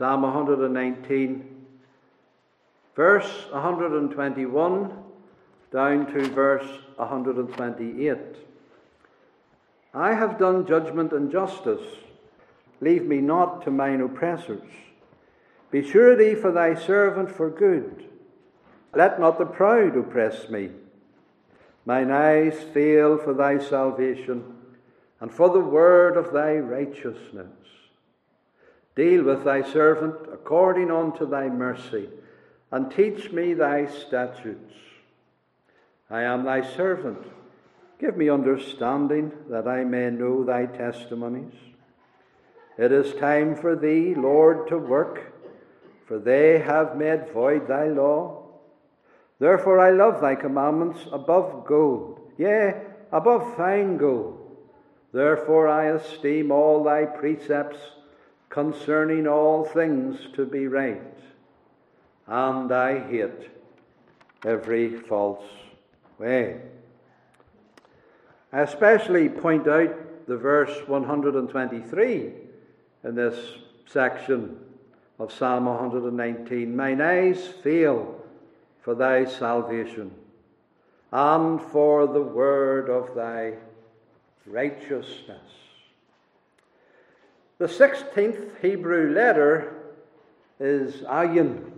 Psalm 119, verse 121 down to verse 128. I have done judgment and justice. Leave me not to mine oppressors. Be surety for thy servant for good. Let not the proud oppress me. Mine eyes fail for thy salvation and for the word of thy righteousness. Deal with thy servant according unto thy mercy, and teach me thy statutes. I am thy servant. Give me understanding that I may know thy testimonies. It is time for thee, Lord, to work, for they have made void thy law. Therefore I love thy commandments above gold, yea, above fine gold. Therefore I esteem all thy precepts concerning all things to be right, and I hate every false way. I especially point out the verse 123 in this section of Psalm 119 Mine eyes fail for thy salvation and for the word of thy righteousness. The 16th Hebrew letter is Ayin.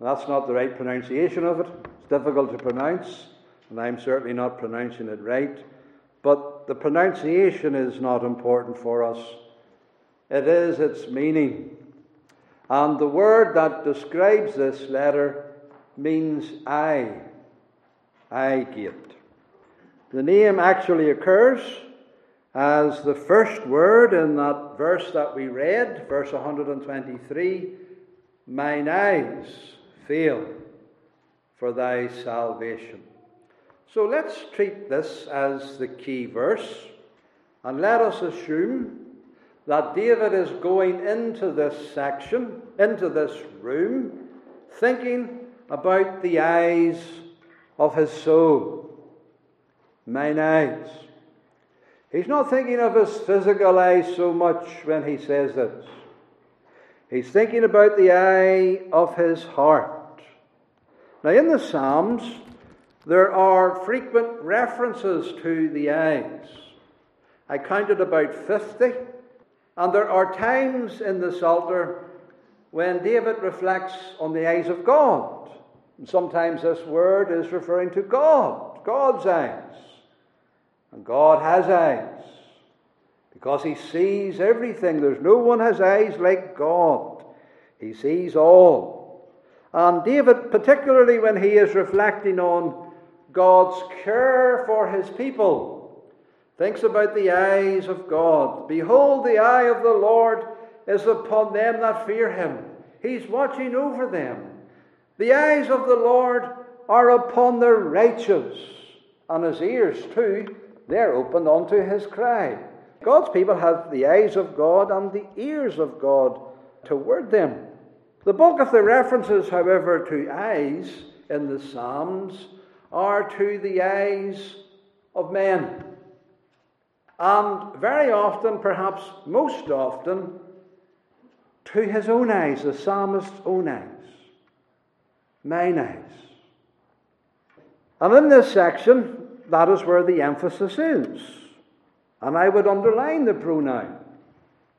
That's not the right pronunciation of it. It's difficult to pronounce, and I'm certainly not pronouncing it right. But the pronunciation is not important for us, it is its meaning. And the word that describes this letter means eye, eye gate. The name actually occurs as the first word in that verse that we read, verse 123 Mine eyes fail for thy salvation. So let's treat this as the key verse, and let us assume that David is going into this section, into this room, thinking about the eyes of his soul. Mine eyes. He's not thinking of his physical eyes so much when he says this. He's thinking about the eye of his heart. Now, in the Psalms, there are frequent references to the eyes. I counted about 50, and there are times in the Psalter when David reflects on the eyes of God. And sometimes this word is referring to God, God's eyes. And God has eyes because He sees everything. There's no one has eyes like God, He sees all. And David, particularly when he is reflecting on God's care for His people, thinks about the eyes of God. Behold, the eye of the Lord is upon them that fear Him, He's watching over them. The eyes of the Lord are upon the righteous, and His ears too they're opened unto his cry. God's people have the eyes of God and the ears of God toward them. The bulk of the references, however, to eyes in the Psalms are to the eyes of men. And very often, perhaps most often, to his own eyes, the psalmist's own eyes, mine eyes. And in this section, that is where the emphasis is. And I would underline the pronoun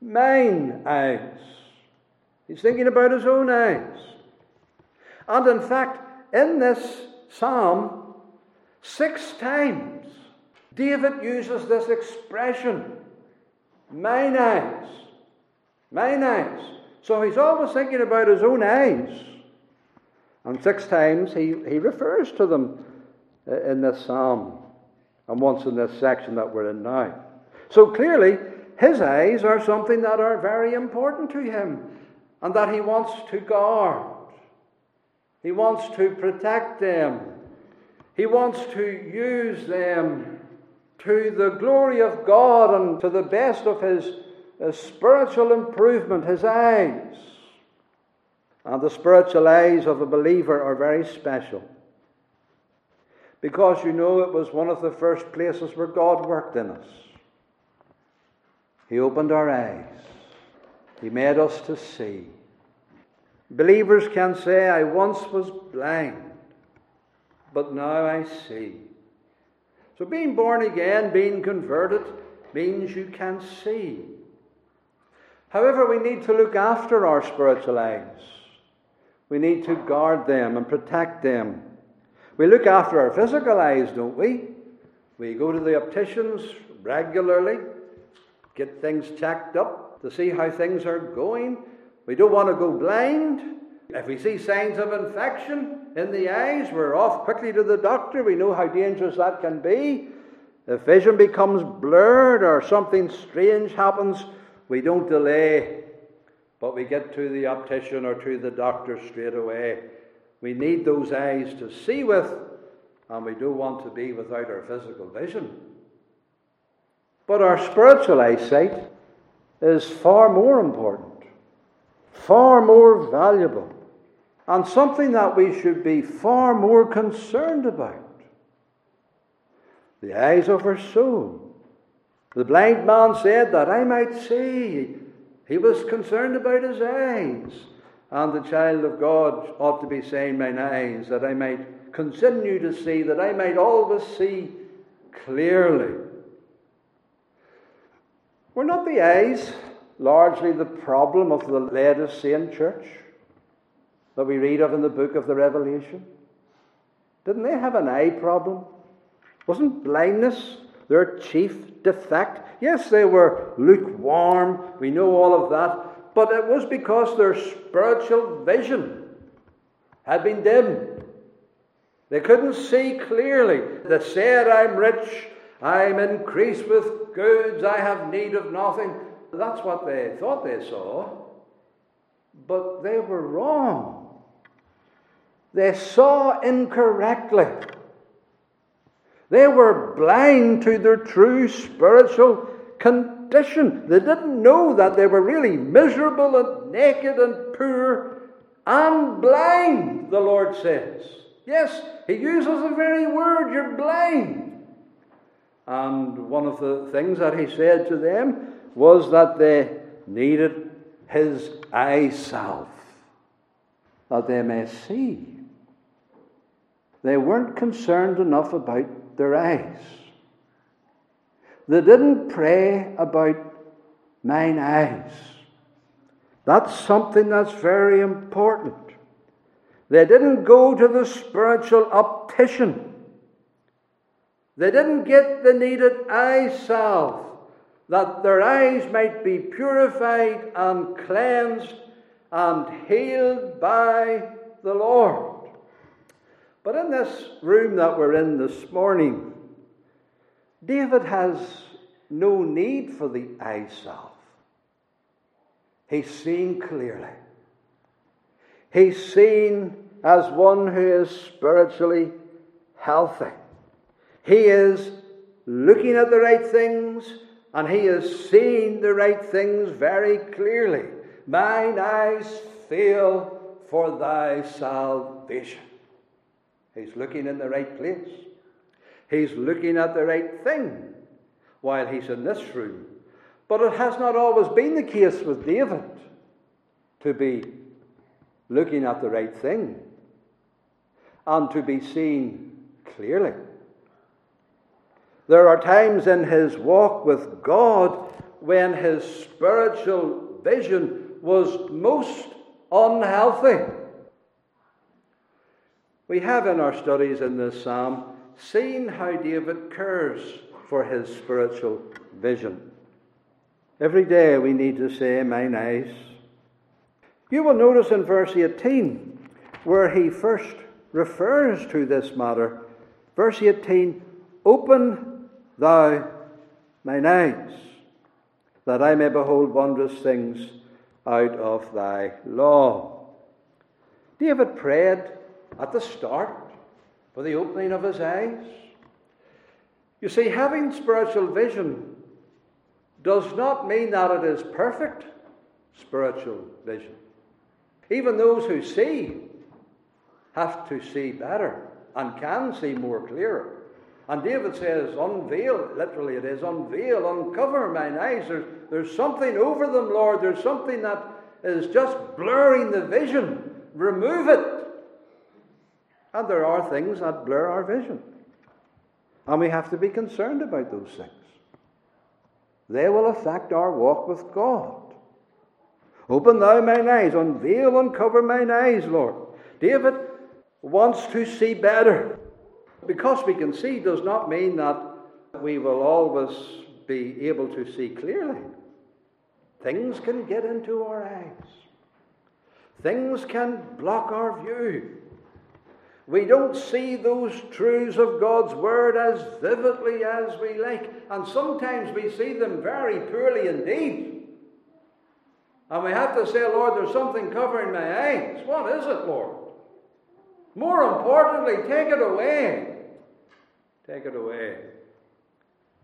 mine eyes. He's thinking about his own eyes. And in fact, in this psalm, six times, David uses this expression mine eyes. Mine eyes. So he's always thinking about his own eyes. And six times he, he refers to them in this psalm and once in this section that we're in now. So clearly, his eyes are something that are very important to him and that he wants to guard. He wants to protect them. He wants to use them to the glory of God and to the best of his, his spiritual improvement, his eyes. And the spiritual eyes of a believer are very special. Because you know it was one of the first places where God worked in us. He opened our eyes. He made us to see. Believers can say, I once was blind, but now I see. So being born again, being converted, means you can see. However, we need to look after our spiritual eyes. We need to guard them and protect them. We look after our physical eyes, don't we? We go to the opticians regularly, get things checked up to see how things are going. We don't want to go blind. If we see signs of infection in the eyes, we're off quickly to the doctor. We know how dangerous that can be. If vision becomes blurred or something strange happens, we don't delay, but we get to the optician or to the doctor straight away. We need those eyes to see with, and we don't want to be without our physical vision. But our spiritual eyesight is far more important, far more valuable, and something that we should be far more concerned about. The eyes of our soul. The blind man said that I might see. He was concerned about his eyes. And the child of God ought to be saying, Mine eyes, that I might continue to see, that I might always see clearly. Were not the eyes largely the problem of the Laodicean church that we read of in the book of the Revelation? Didn't they have an eye problem? Wasn't blindness their chief defect. Yes, they were lukewarm, we know all of that, but it was because their spiritual vision had been dimmed. They couldn't see clearly. They said, I'm rich, I'm increased with goods, I have need of nothing. That's what they thought they saw. But they were wrong. They saw incorrectly. They were blind to their true spiritual condition. They didn't know that they were really miserable and naked and poor and blind, the Lord says. Yes, He uses the very word, you're blind. And one of the things that He said to them was that they needed His eye salve, that they may see. They weren't concerned enough about their eyes. They didn't pray about mine eyes. That's something that's very important. They didn't go to the spiritual optician. They didn't get the needed eye salve that their eyes might be purified and cleansed and healed by the Lord. But in this room that we're in this morning, David has no need for the eye salve. He's seen clearly. He's seen as one who is spiritually healthy. He is looking at the right things and he is seeing the right things very clearly. Mine eyes fail for thy salvation. He's looking in the right place. He's looking at the right thing while he's in this room. But it has not always been the case with David to be looking at the right thing and to be seen clearly. There are times in his walk with God when his spiritual vision was most unhealthy. We have in our studies in this psalm seen how David cares for his spiritual vision. Every day we need to say, Mine eyes. You will notice in verse 18 where he first refers to this matter. Verse 18 Open thou mine eyes, that I may behold wondrous things out of thy law. David prayed at the start for the opening of his eyes. You see, having spiritual vision does not mean that it is perfect spiritual vision. Even those who see have to see better and can see more clearer. And David says, Unveil, literally it is, unveil, uncover mine eyes. There's, there's something over them, Lord. There's something that is just blurring the vision. Remove it. And there are things that blur our vision. And we have to be concerned about those things. They will affect our walk with God. Open thou mine eyes, unveil, uncover mine eyes, Lord. David wants to see better. Because we can see does not mean that we will always be able to see clearly. Things can get into our eyes, things can block our view. We don't see those truths of God's Word as vividly as we like, and sometimes we see them very poorly indeed. And we have to say, Lord, there's something covering my eyes. What is it, Lord? More importantly, take it away. Take it away.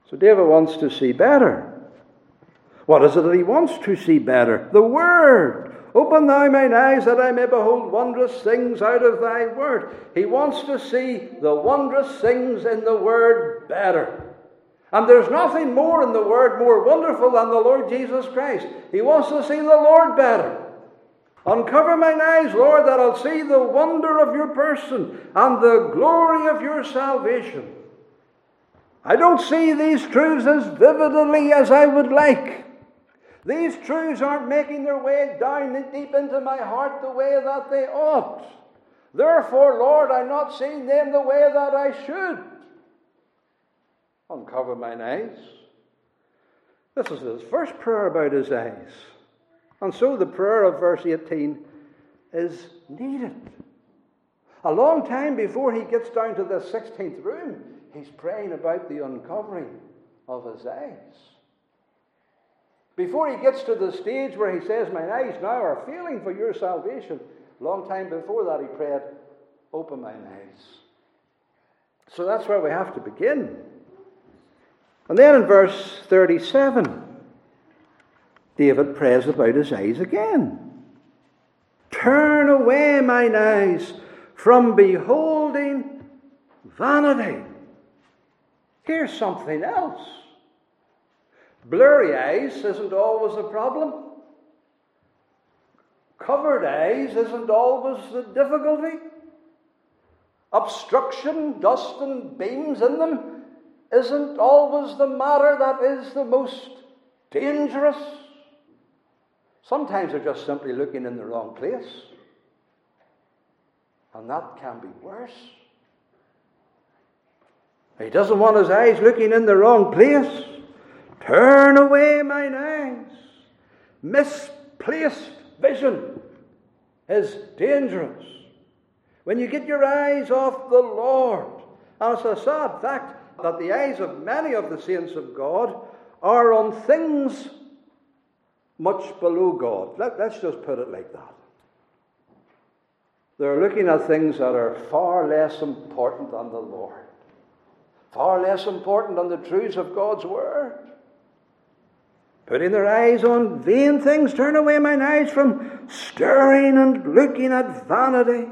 So David wants to see better. What is it that he wants to see better? The Word. Open thou mine eyes that I may behold wondrous things out of thy Word. He wants to see the wondrous things in the Word better. And there's nothing more in the Word more wonderful than the Lord Jesus Christ. He wants to see the Lord better. Uncover mine eyes, Lord, that I'll see the wonder of your person and the glory of your salvation. I don't see these truths as vividly as I would like. These truths aren't making their way down deep into my heart the way that they ought. Therefore, Lord, I'm not seeing them the way that I should. Uncover mine eyes. This is his first prayer about his eyes. And so the prayer of verse 18 is needed. A long time before he gets down to the 16th room, he's praying about the uncovering of his eyes. Before he gets to the stage where he says, My eyes now are feeling for your salvation, long time before that he prayed, Open mine eyes. So that's where we have to begin. And then in verse 37, David prays about his eyes again. Turn away mine eyes from beholding vanity. Here's something else. Blurry eyes isn't always a problem. Covered eyes isn't always the difficulty. Obstruction, dust, and beams in them isn't always the matter that is the most dangerous. Sometimes they're just simply looking in the wrong place. And that can be worse. He doesn't want his eyes looking in the wrong place. Turn away mine eyes. Misplaced vision is dangerous. When you get your eyes off the Lord, and it's a sad fact that the eyes of many of the saints of God are on things much below God. Let, us just put it like that. They're looking at things that are far less important than the Lord, far less important than the truths of God's Word. Putting their eyes on vain things, turn away mine eyes from stirring and looking at vanity.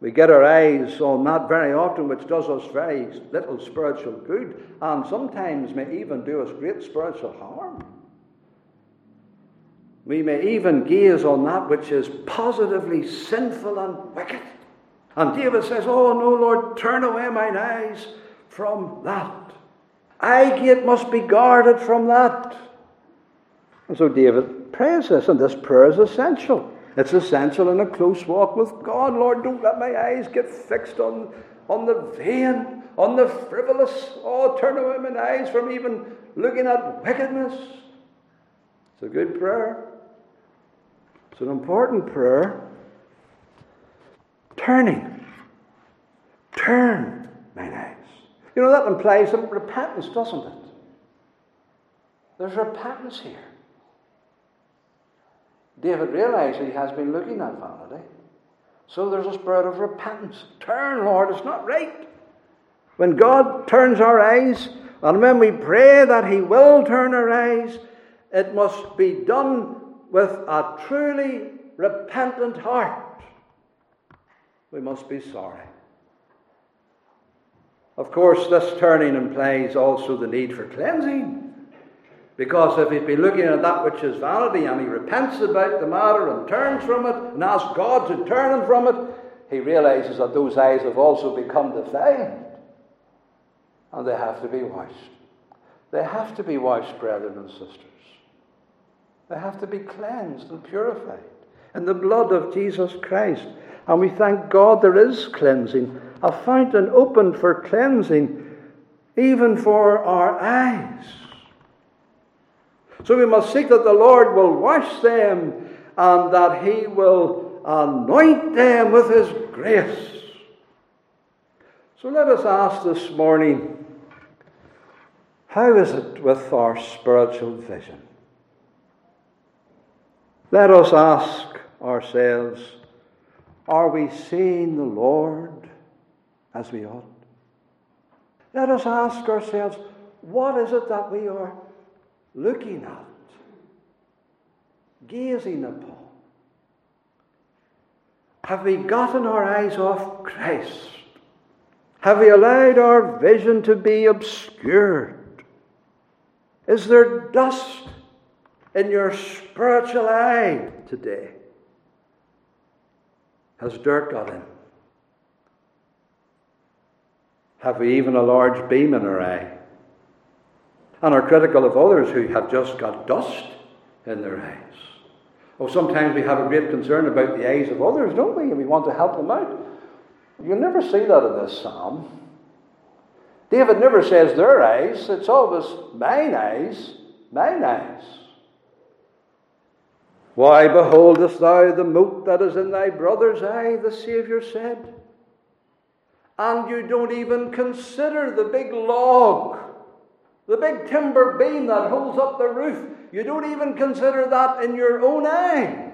We get our eyes on that very often, which does us very little spiritual good, and sometimes may even do us great spiritual harm. We may even gaze on that which is positively sinful and wicked. And David says, Oh, no, Lord, turn away mine eyes from that. Eye gate must be guarded from that. And so David prays this, and this prayer is essential. It's essential in a close walk with God. Lord, don't let my eyes get fixed on, on the vain, on the frivolous. Oh, turn away my eyes from even looking at wickedness. It's a good prayer. It's an important prayer. Turning. Turn my eyes. You know, that implies some repentance, doesn't it? There's repentance here. David realized he has been looking at vanity. So there's a spirit of repentance. Turn, Lord, it's not right. When God turns our eyes, and when we pray that He will turn our eyes, it must be done with a truly repentant heart. We must be sorry. Of course, this turning implies also the need for cleansing. Because if he's been looking at that which is vanity and he repents about the matter and turns from it and asks God to turn him from it, he realizes that those eyes have also become defiled. And they have to be washed. They have to be washed, brethren and sisters. They have to be cleansed and purified in the blood of Jesus Christ. And we thank God there is cleansing, a fountain opened for cleansing, even for our eyes. So we must seek that the Lord will wash them and that He will anoint them with His grace. So let us ask this morning how is it with our spiritual vision? Let us ask ourselves are we seeing the Lord as we ought? Let us ask ourselves what is it that we are looking at, gazing upon? Have we gotten our eyes off Christ? Have we allowed our vision to be obscured? Is there dust in your spiritual eye today? Has dirt got in? Have we even a large beam in our eye? And are critical of others who have just got dust in their eyes. Oh, sometimes we have a great concern about the eyes of others, don't we? And we want to help them out. You'll never see that in this psalm. David never says their eyes, it's always mine eyes, mine eyes. Why beholdest thou the mote that is in thy brother's eye? The Saviour said. And you don't even consider the big log, the big timber beam that holds up the roof. You don't even consider that in your own eye.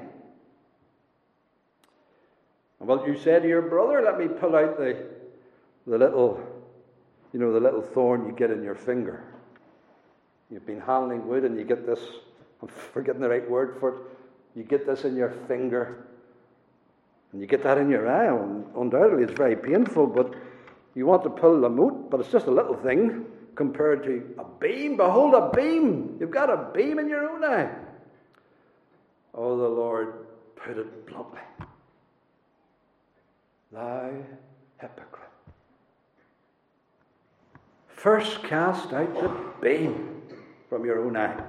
Well, you say to your brother, let me pull out the, the little, you know, the little thorn you get in your finger. You've been handling wood and you get this, I'm forgetting the right word for it, you get this in your finger, and you get that in your eye. Undoubtedly, it's very painful, but you want to pull them out, but it's just a little thing compared to a beam. Behold, a beam! You've got a beam in your own eye. Oh, the Lord put it bluntly. Thou hypocrite. First cast out the beam from your own eye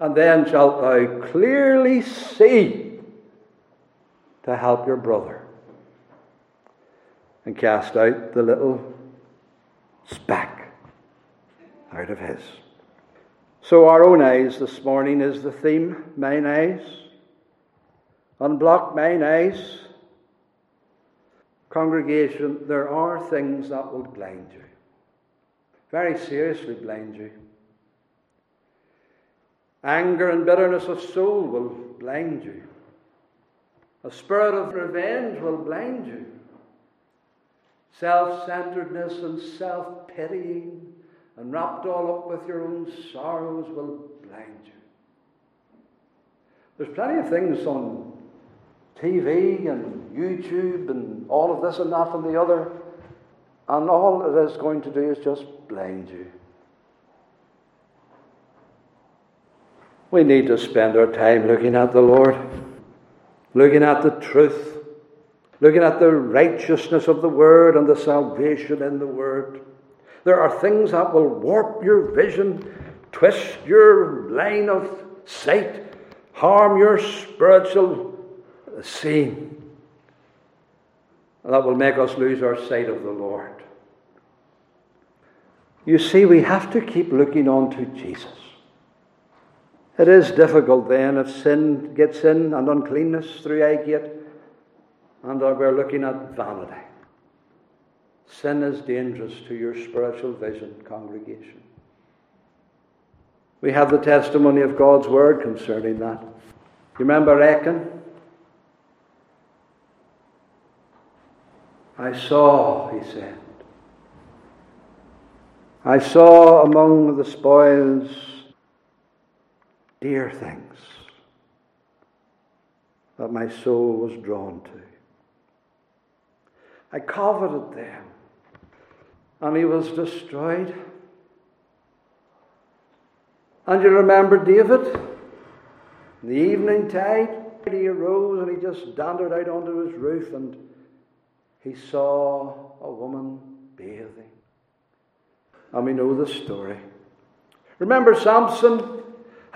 and then shalt thou clearly see to help your brother and cast out the little speck out of his. So, our own eyes this morning is the theme mine eyes. Unblock mine eyes. Congregation, there are things that will blind you, very seriously blind you. Anger and bitterness of soul will blind you. A spirit of revenge will blind you. Self centeredness and self pitying and wrapped all up with your own sorrows will blind you. There's plenty of things on TV and YouTube and all of this and that and the other, and all it is going to do is just blind you. We need to spend our time looking at the Lord, looking at the truth, looking at the righteousness of the Word and the salvation in the Word. There are things that will warp your vision, twist your line of sight, harm your spiritual seeing. That will make us lose our sight of the Lord. You see, we have to keep looking on to Jesus. It is difficult then if sin gets in and uncleanness through eye gate, and we're looking at vanity. Sin is dangerous to your spiritual vision, congregation. We have the testimony of God's word concerning that. You remember Achan? I saw, he said. I saw among the spoils dear things that my soul was drawn to. I coveted them. and he was destroyed. And you remember David? In the evening tide, he arose and he just dandered out onto his roof and he saw a woman bathing. And we know the story. Remember Samson,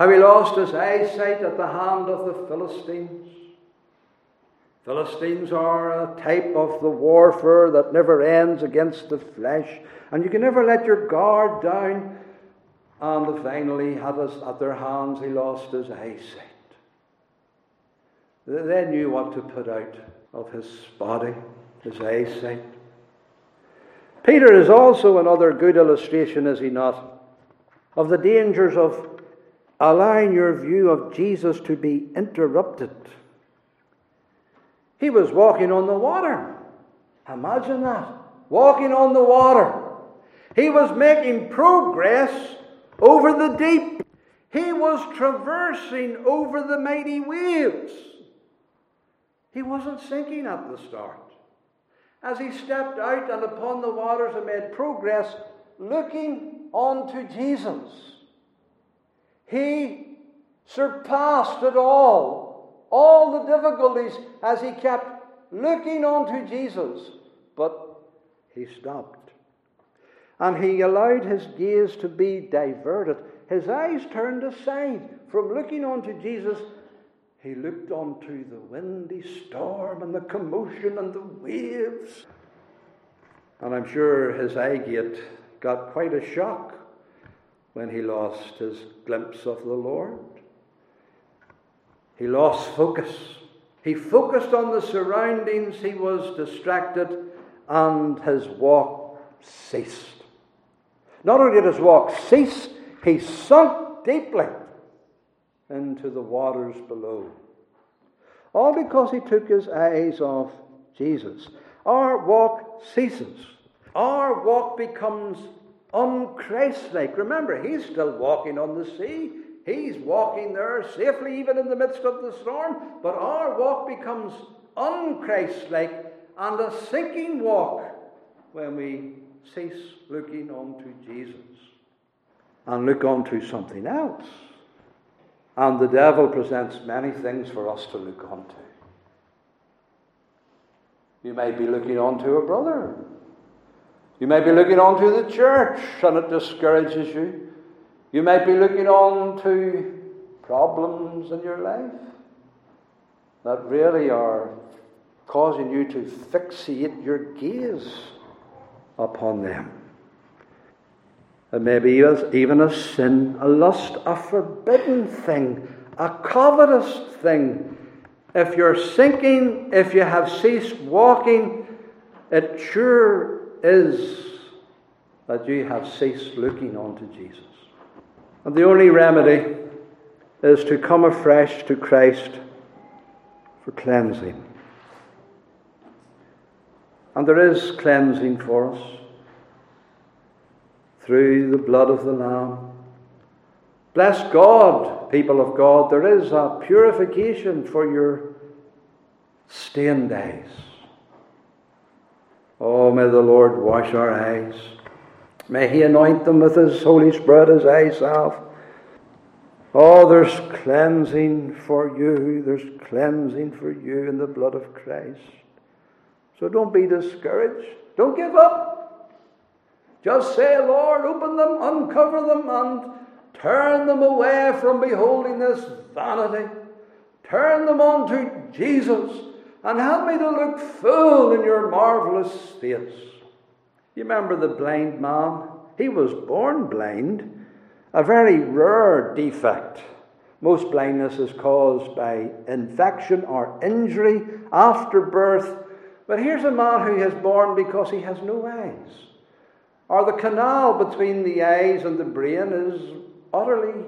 how he lost his eyesight at the hand of the Philistines? Philistines are a type of the warfare that never ends against the flesh, and you can never let your guard down. And finally, had us at their hands, he lost his eyesight. They knew what to put out of his body, his eyesight. Peter is also another good illustration, is he not, of the dangers of allowing your view of Jesus to be interrupted. He was walking on the water. Imagine that. Walking on the water. He was making progress over the deep. He was traversing over the mighty waves. He wasn't sinking at the start. As he stepped out and upon the waters and made progress, looking unto Jesus, he surpassed it all, all the difficulties as he kept looking unto Jesus. But he stopped. And he allowed his gaze to be diverted. His eyes turned aside from looking unto Jesus he looked onto the windy storm and the commotion and the waves. And I'm sure his eye gate got quite a shock when he lost his glimpse of the Lord. He lost focus. He focused on the surroundings, he was distracted, and his walk ceased. Not only did his walk cease, he sunk deeply into the waters below. All because he took his eyes off Jesus. Our walk ceases. Our walk becomes Um, unchristlike. Remember, he's still walking on the sea. He's walking there safely, even in the midst of the storm. But our walk becomes unchristlike and a sinking walk when we cease looking on to Jesus and look on to something else. And the devil presents many things for us to look onto. You may be looking on to a brother. You may be looking on to the church and it discourages you. You may be looking on to problems in your life that really are causing you to fixate your gaze upon them. And maybe even a sin, a lust, a forbidden thing, a covetous thing. If you're sinking, if you have ceased walking, it sure is that you have ceased looking unto Jesus. And the only remedy is to come afresh to Christ for cleansing. And there is cleansing for us through the blood of the Lamb. Bless God, people of God, there is a purification for your stained eyes. Oh, may the Lord wash our eyes. May He anoint them with His Holy Spirit as eye salve. Oh, there's cleansing for you. There's cleansing for you in the blood of Christ. So don't be discouraged. Don't give up. Just say, Lord, open them, uncover them, and turn them away from beholding this vanity. Turn them on to Jesus, and help me to look full in your marvelous face. You remember the blind man? He was born blind, a very rare defect. Most blindness is caused by infection or injury after birth. But here's a man who is born because he has no eyes or the canal between the eyes and the brain is utterly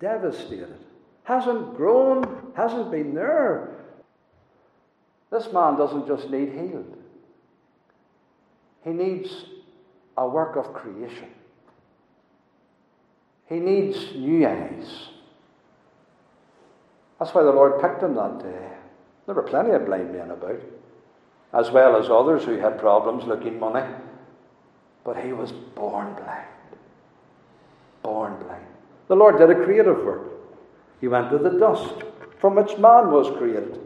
devastated. Hasn't grown, hasn't been there. This man doesn't just need healed, he needs a work of creation. He needs new eyes. That's why the Lord picked him that day. There were plenty of blind men about, as well as others who had problems looking money. but he was born blind. Born blind. The Lord did a creative work. He went to the dust from which man was created.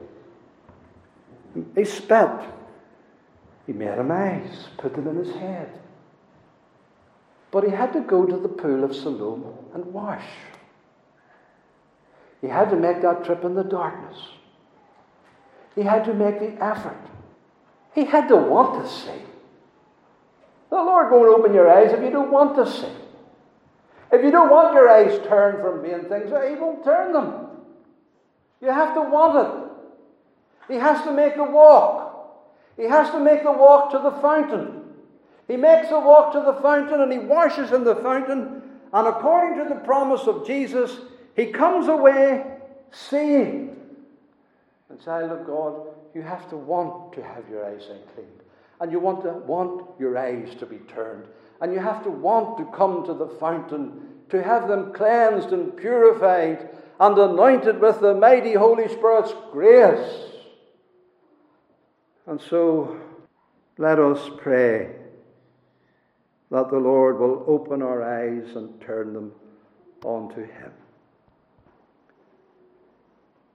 He spat. He made him eyes, put them in his head. But he had to go to the pool of Siloam and wash. He had to make that trip in the darkness. He had to make the effort. He had to want to see. The Lord won't open your eyes if you don't want to see. If you don't want your eyes turned from vain things, He won't turn them. You have to want it. He has to make a walk. He has to make the walk to the fountain. He makes a walk to the fountain and he washes in the fountain. And according to the promise of Jesus, he comes away seeing. And child of God, you have to want to have your eyes cleaned. And you want to want your eyes to be turned. And you have to want to come to the fountain to have them cleansed and purified and anointed with the mighty Holy Spirit's grace. And so let us pray that the Lord will open our eyes and turn them onto Him.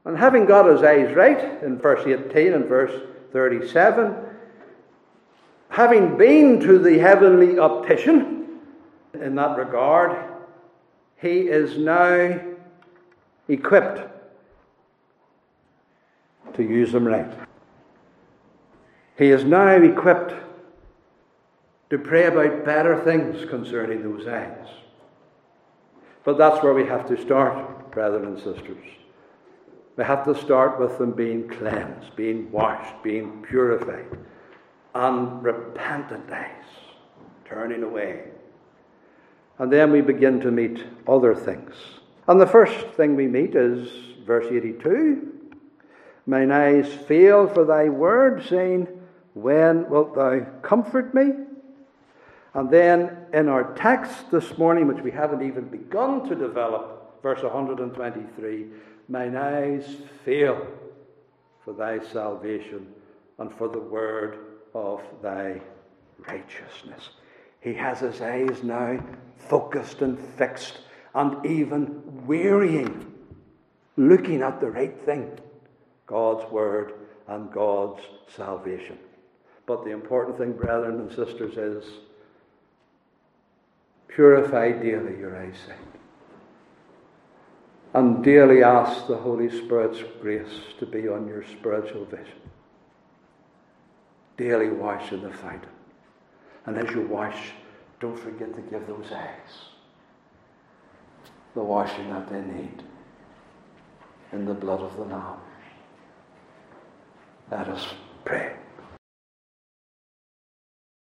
And having got his eyes right in verse 18 and verse 37, having been to the heavenly optician in that regard, he is now equipped to use them right. He is now equipped to pray about better things concerning those eyes. But that's where we have to start, brothers and sisters. We have to start with them being cleansed, being washed, being purified, and repentant eyes, turning away. And then we begin to meet other things. And the first thing we meet is verse 82 Mine eyes fail for thy word, saying, When wilt thou comfort me? And then in our text this morning, which we haven't even begun to develop, verse 123 Mine eyes fail for thy salvation and for the word of thy righteousness. He has his eyes now focused and fixed and even wearying, looking at the right thing God's word and God's salvation. But the important thing, brethren and sisters, is purify daily your eyesight. Eh? And daily ask the Holy Spirit's grace to be on your spiritual vision. Daily wash in the fountain. And as you wash, don't forget to give those eyes the washing that they need in the blood of the Lamb. Let us